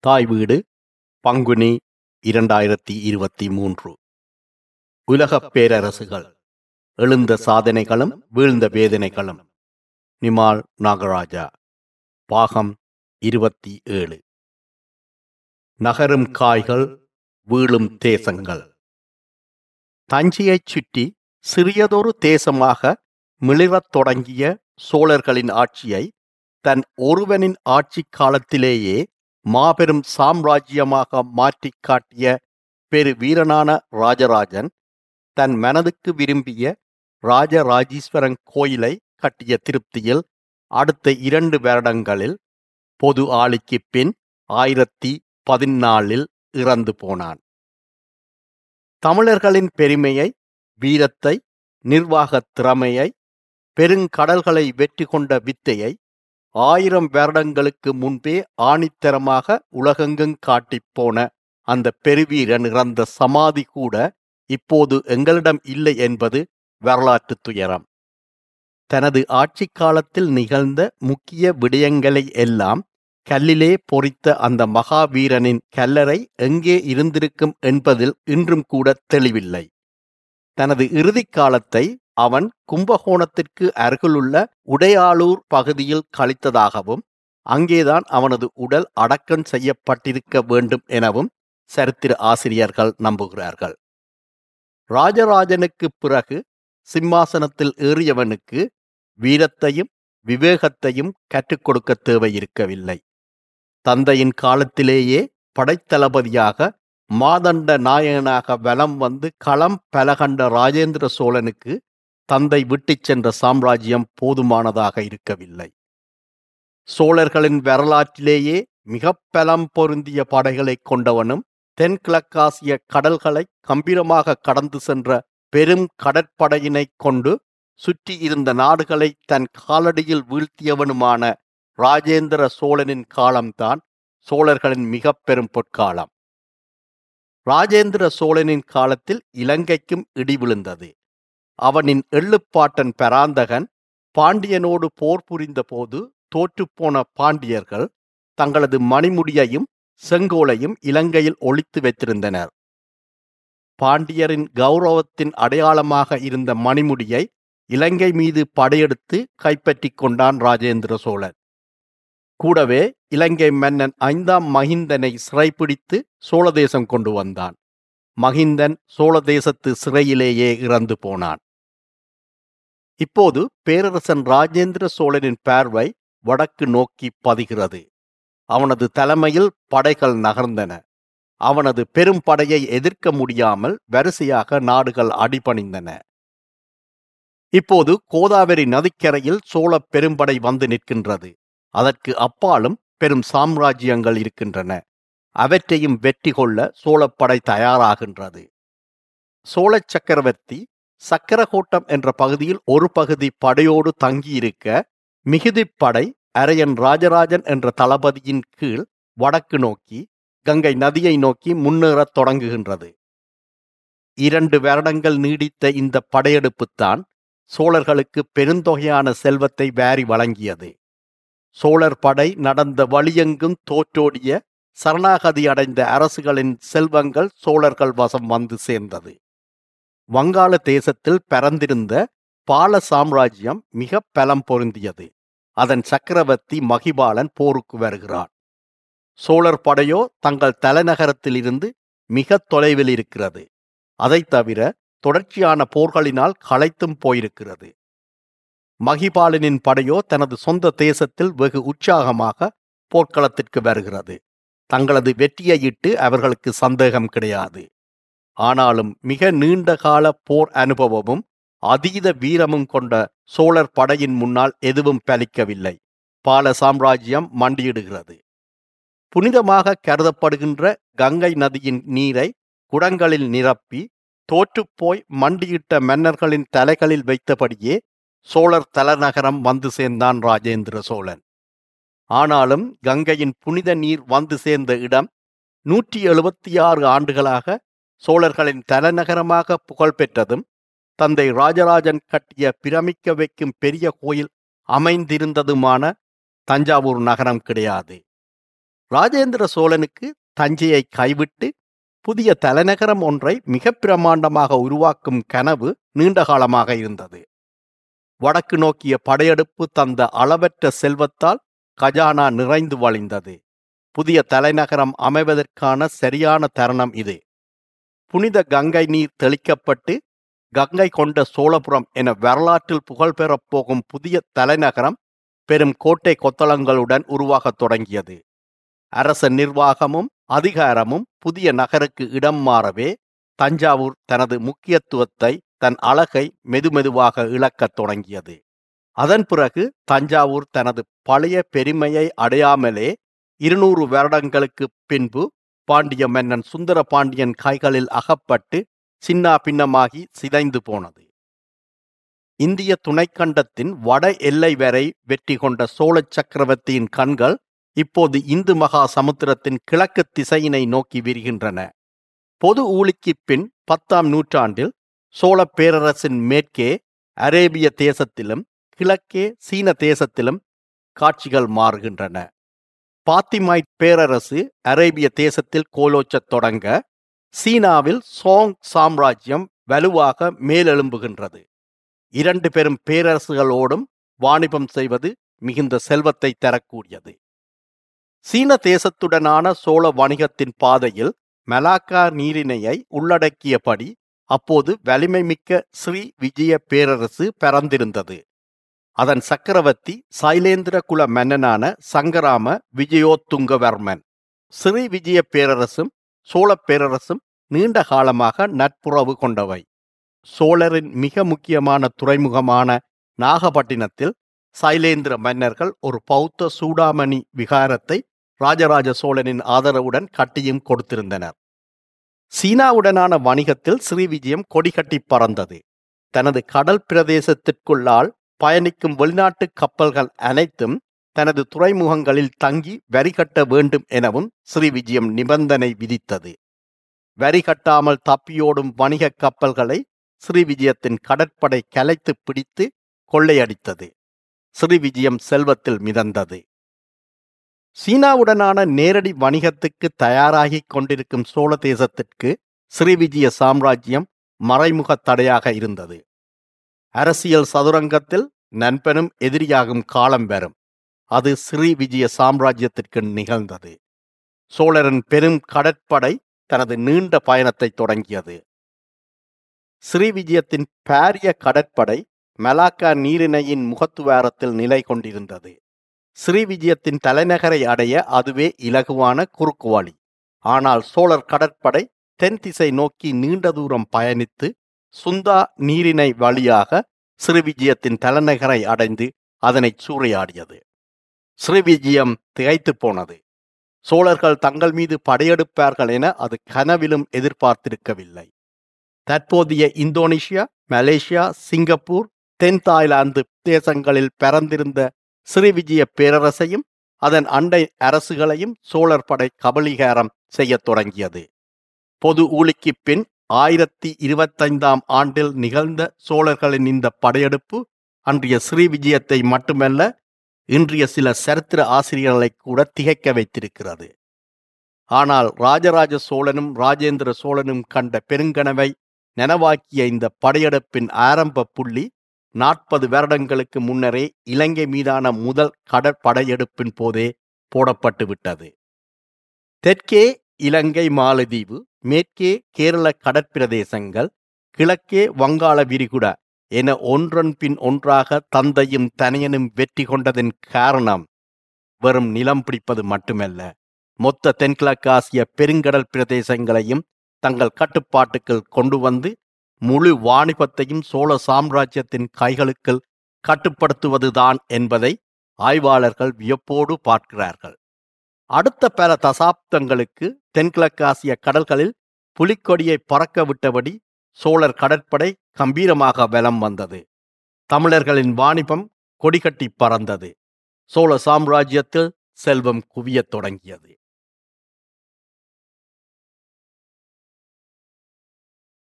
தாய் வீடு பங்குனி இரண்டாயிரத்தி இருபத்தி மூன்று. உலகப் பேரரசுகள் எழுந்த சாதனைகளும் வீழ்ந்த வேதனைகளும். நிமால் நாகராஜா பாகம் இருபத்தி ஏழு. நகரும் காய்கள் வீழும் தேசங்கள். தஞ்சையைச் சுற்றி சிறியதொரு தேசமாக மிளிரத் தொடங்கிய சோழர்களின் ஆட்சியை தன் ஒருவனின் ஆட்சி காலத்திலேயே மாபெரும் சாம்ராஜ்யமாக மாற்றிக் காட்டிய பெரு வீரனான ராஜராஜன் தன் மனதுக்கு விரும்பிய ராஜராஜீஸ்வரன் கோயிலை கட்டிய திருப்தியில் அடுத்த இரண்டு வருடங்களில் பொது ஆளிக்குப் பின் ஆயிரத்தி பதினாலில் இறந்து போனான். தமிழர்களின் பெருமையை வீரத்தை நிர்வாகத் திறமையை பெருங்கடல்களை வெற்றி கொண்ட வித்தையை ஆயிரம் வருடங்களுக்கு முன்பே ஆணித்தரமாக உலகெங்கும் காட்டிப் போன அந்த பெருவீரன் இறந்த சமாதி கூட இப்போது எங்களிடம் இல்லை என்பது வரலாற்று துயரம். தனது ஆட்சி காலத்தில் நிகழ்ந்த முக்கிய விடயங்களை எல்லாம் கல்லிலே பொறித்த அந்த மகாவீரனின் கல்லறை எங்கே இருந்திருக்கும் என்பதில் இன்றும் கூட தெளிவில்லை. தனது இறுதிக் காலத்தை அவன் கும்பகோணத்திற்கு அருகிலுள்ள உடையாளூர் பகுதியில் கழித்ததாகவும் அங்கேதான் அவனது உடல் அடக்கம் செய்யப்பட்டிருக்க வேண்டும் எனவும் சரித்திர ஆசிரியர்கள் நம்புகிறார்கள். ராஜராஜனுக்கு பிறகு சிம்மாசனத்தில் ஏறியவனுக்கு வீரத்தையும் விவேகத்தையும் கற்றுக் கொடுக்க தேவையிருக்கவில்லை. தந்தையின் காலத்திலேயே படைத்தளபதியாக மாதண்ட நாயகனாக வலம் வந்து களம் பலகண்ட ராஜேந்திர சோழனுக்கு தந்தை விட்டுச் சென்ற சாம்ராஜ்யம் போதுமானதாக இருக்கவில்லை. சோழர்களின் வரலாற்றிலேயே மிக பலம் பொருந்திய படைகளை கொண்டவனும் தென்கிழக்காசிய கடல்களை கம்பீரமாக கடந்து சென்ற பெரும் கடற்படையினைக் கொண்டு சுற்றி இருந்த நாடுகளை தன் காலடியில் வீழ்த்தியவனுமான ராஜேந்திர சோழனின் காலம்தான் சோழர்களின் மிக பெரும் பொற்காலம். ராஜேந்திர சோழனின் காலத்தில் இலங்கைக்கும் இடி விழுந்தது. அவனின் எள்ளுப்பாட்டன் பராந்தகன் பாண்டியனோடு போர் புரிந்தபோது தோற்றுப்போன பாண்டியர்கள் தங்களது மணிமுடியையும் செங்கோலையும் இலங்கையில் ஒழித்து வைத்திருந்தனர். பாண்டியரின் கௌரவத்தின் அடையாளமாக இருந்த மணிமுடியை இலங்கை மீது படையெடுத்து கைப்பற்றிக் கொண்டான் ராஜேந்திர சோழன். கூடவே இலங்கை மன்னன் ஐந்தாம் மகிந்தனை சிறைப்பிடித்து சோழதேசம் கொண்டு வந்தான். மகிந்தன் சோழதேசத்து சிறையிலேயே இறந்து போனான். இப்போது பேரரசன் ராஜேந்திர சோழனின் பார்வை வடக்கு நோக்கி பதிகிறது. அவனது தலைமையில் படைகள் நகர்ந்தன. அவனது பெரும் படையை எதிர்க்க முடியாமல் வரிசையாக நாடுகள் அடிபணிந்தன. இப்போது கோதாவரி நதிக்கரையில் சோழ பெரும்படை வந்து நிற்கின்றது. அதற்கு அப்பாலும் பெரும் சாம்ராஜ்யங்கள் இருக்கின்றன. அவற்றையும் வெற்றி கொள்ள சோழப்படை தயாராகின்றது. சோழ சக்கரவர்த்தி சக்கரகோட்டம் என்ற பகுதியில் ஒரு பகுதி படையோடு தங்கியிருக்க மிகுதிப்படை அரையன் ராஜராஜன் என்ற தளபதியின் கீழ் வடக்கு நோக்கி கங்கை நதியை நோக்கி முன்னேறத் தொடங்குகின்றது. இரண்டு வருடங்கள் நீடித்த இந்த படையெடுப்புத்தான் சோழர்களுக்கு பெருந்தொகையான செல்வத்தை வாரி வழங்கியது. சோழர் படை நடந்த வழியெங்கும் தோற்றோடிய சரணாகதி அடைந்த அரசுகளின் செல்வங்கள் சோழர்கள் வசம் வந்து சேர்ந்தது. வங்காள தேசத்தில் பரந்திருந்த பால சாம்ராஜ்யம் மிக பலம் பொருந்தியது. அதன் சக்கரவர்த்தி மகிபாலன் போருக்கு வருகிறான் சோழர் படையோ தங்கள் தலைநகரத்திலிருந்து மிக தொலைவில் இருக்கிறது. அதைத் தவிர தொடர்ச்சியான போர்களினால் களைத்தும் போயிருக்கிறது. மகிபாலனின் படையோ தனது சொந்த தேசத்தில் வெகு உற்சாகமாக போர்க்களத்திற்கு வருகிறது. தங்களது வெற்றியையிட்டு அவர்களுக்கு சந்தேகம் கிடையாது. ஆனாலும் மிக நீண்ட கால போர் அனுபவமும் அதீத வீரமும் கொண்ட சோழர் படையின் முன்னால் எதுவும் பலிக்கவில்லை. பால சாம்ராஜ்யம் மண்டியிடுகிறது. புனிதமாக கருதப்படுகின்ற கங்கை நதியின் நீரை குடங்களில் நிரப்பி தோற்றுப்போய் மண்டியிட்ட மன்னர்களின் தலைகளில் வைத்தபடியே சோழர் தலைநகரம் வந்து சேர்ந்தான் ராஜேந்திர சோழன். ஆனாலும் கங்கையின் புனித நீர் வந்து சேர்ந்த இடம் நூற்றி எழுபத்தி ஆறு ஆண்டுகளாக சோழர்களின் தலைநகரமாக புகழ்பெற்றதும் தந்தை ராஜராஜன் கட்டிய பிரமிக்க வைக்கும் பெரிய கோயில் அமைந்திருந்ததுமான தஞ்சாவூர் நகரம் கிடையாது. ராஜேந்திர சோழனுக்கு தஞ்சையை கைவிட்டு புதிய தலைநகரம் ஒன்றை மிக பிரமாண்டமாக உருவாக்கும் கனவு நீண்ட காலமாக இருந்தது. வடக்கு நோக்கிய படையெடுப்பு தந்த அளவற்ற செல்வத்தால் கஜானா நிறைந்து வழிந்தது. புதிய தலைநகரம் அமைவதற்கான சரியான தருணம் இது. புனித கங்கை நீர் தெளிக்கப்பட்டு கங்கை கொண்ட சோழபுரம் என வரலாற்றில் புகழ்பெறப் போகும் புதிய தலைநகரம் பெரும் கோட்டை கொத்தளங்களுடன் உருவாகத் தொடங்கியது. அரச நிர்வாகமும் அதிகாரமும் புதிய நகருக்கு இடம் மாறவே தஞ்சாவூர் தனது முக்கியத்துவத்தை தன் அழகை மெதுமெதுவாக இழக்கத் தொடங்கியது. அதன் பிறகு தஞ்சாவூர் தனது பழைய பெருமையை அடையாமலே இருநூறு வருடங்களுக்கு பின்பு பாண்டிய மன்னன் சுந்தர பாண்டியன் கைகளில் அகப்பட்டு சின்னா பின்னமாகி சிதைந்து போனது. இந்திய துணைக்கண்டத்தின் வட எல்லை வரை வெற்றி கொண்ட சோழ சக்கரவர்த்தியின் கண்கள் இப்போது இந்து மகா சமுத்திரத்தின் கிழக்கு திசையினை நோக்கி விரிகின்றன. பொது ஊழிக்குப் பின் பத்தாம் நூற்றாண்டில் சோழ பேரரசின் மேற்கே அரேபிய தேசத்திலும் கிழக்கே சீன தேசத்திலும் காட்சிகள் மாறுகின்றன. பாத்திமாய்ட் பேரரசு அரேபிய தேசத்தில் கோலோச்சத் தொடங்க சீனாவில் சோங் சாம்ராஜ்யம் வலுவாக மேலெழும்புகின்றது. இரண்டு பெரும் பேரரசுகளோடும் வாணிபம் செய்வது மிகுந்த செல்வத்தை தரக்கூடியது. சீன தேசத்துடனான சோழ வணிகத்தின் பாதையில் மலாக்கா நீரிணையை உள்ளடக்கியபடி அப்போது வலிமைமிக்க ஸ்ரீ விஜய பேரரசு பரந்திருந்தது அதன் சக்கரவர்த்தி சைலேந்திர குல மன்னனான சங்கராம விஜயோத்துங்கவர்மன். ஸ்ரீ விஜய பேரரசும் சோழப் பேரரசும் நீண்ட காலமாக நட்புறவு கொண்டவை. சோழரின் மிக முக்கியமான துறைமுகமான நாகப்பட்டினத்தில் சைலேந்திர மன்னர்கள் ஒரு பௌத்த சூடாமணி விகாரத்தை ராஜராஜ சோழனின் ஆதரவுடன் கட்டியும் கொடுத்திருந்தனர். சீனாவுடனான வணிகத்தில் ஸ்ரீவிஜயம் கொடிகட்டி பறந்தது. தனது கடல் பிரதேசத்திற்குள்ளால் பயணிக்கும் வெளிநாட்டு கப்பல்கள் அனைத்தும் தனது துறைமுகங்களில் தங்கி வரி கட்ட வேண்டும் எனவும் ஸ்ரீவிஜயம் நிபந்தனை விதித்தது. வரி கட்டாமல் தப்பியோடும் வணிக கப்பல்களை ஸ்ரீவிஜயத்தின் கடற்படை கலைத்து பிடித்து கொள்ளையடித்தது. ஸ்ரீவிஜயம் செல்வத்தில் மிதந்தது. சீனாவுடனான நேரடி வணிகத்துக்கு தயாராகிக் கொண்டிருக்கும் சோழ தேசத்திற்கு ஸ்ரீவிஜய சாம்ராஜ்யம் மறைமுக தடையாக இருந்தது. அரசியல் சதுரங்கத்தில் நண்பனும் எதிரியாகும் காலம் வரும். அது ஸ்ரீவிஜய சாம்ராஜ்யத்திற்கு நிகழ்ந்தது. சோழரின் பெரும் கடற்படை தனது நீண்ட பயணத்தை தொடங்கியது. ஸ்ரீவிஜயத்தின் பாரிய கடற்படை மலாக்கா நீரிணையின் முகத்துவாரத்தில் நிலை கொண்டிருந்தது. ஸ்ரீவிஜயத்தின் தலைநகரை அடைய அதுவே இலகுவான குறுக்கு வழி ஆனால் சோழர் கடற்படை தென் திசை நோக்கி நீண்ட தூரம் பயணித்து சுந்தா நீரிணை வழியாக ஸ்ரீவிஜயத்தின் தலைநகரை அடைந்து அதனை சூறையாடியது. ஸ்ரீவிஜயம் திகைத்து போனது. சோழர்கள் தங்கள் மீது படையெடுப்பார்கள் என அது கனவிலும் எதிர்பார்த்திருக்கவில்லை. தற்போதைய இந்தோனேஷியா மலேசியா சிங்கப்பூர் தென் தாய்லாந்து தேசங்களில் பிறந்திருந்த ஸ்ரீவிஜய பேரரசையும் அதன் அண்டை அரசுகளையும் சோழர் படை கபலீகாரம் செய்யத் தொடங்கியது. பொது ஊழிக்குப் பின் ஆயிரத்தி இருபத்தைந்தாம் ஆண்டில் நிகழ்ந்த சோழர்களின் இந்த படையெடுப்பு அன்றைய ஸ்ரீவிஜயத்தை மட்டுமல்ல இன்றைய சில சரித்திர ஆசிரியர்களை கூட திகைக்க வைத்திருக்கிறது. ஆனால் ராஜராஜ சோழனும் ராஜேந்திர சோழனும் கண்ட பெருங்கனவை நனவாக்கிய இந்த படையெடுப்பின் ஆரம்ப புள்ளி நாற்பது வருடங்களுக்கு முன்னரே இலங்கை மீதான முதல் கடற்படையெடுப்பின் போதே போடப்பட்டு விட்டது. தெற்கே இலங்கை மாலதீவு மேற்கே கேரள கடற்பிரதேசங்கள் கிழக்கே வங்காள விரிகுடா என ஒன்றன் பின் ஒன்றாக தந்தையும் தனையனும் வெற்றி கொண்டதன் காரணம் வெறும் நிலம் பிடிப்பது மட்டுமல்ல. மொத்த தென்கிழக்காசிய பெருங்கடல் பிரதேசங்களையும் தங்கள் கட்டுப்பாட்டுக்குள் கொண்டு வந்து முழு வாணிபத்தையும் சோழ சாம்ராஜ்யத்தின் கைகளுக்குள் கட்டுப்படுத்துவதுதான் என்பதை ஆய்வாளர்கள் வியப்போடு பார்க்கிறார்கள். அடுத்த பல தசாப்தங்களுக்கு தென்கிழக்காசிய கடல்களில் புலிக்கொடியை பறக்க விட்டபடி சோழர் கடற்படை கம்பீரமாக வலம் வந்தது. தமிழர்களின் வாணிபம் கொடிகட்டி பறந்தது. சோழ சாம்ராஜ்யத்தில் செல்வம் குவியத் தொடங்கியது.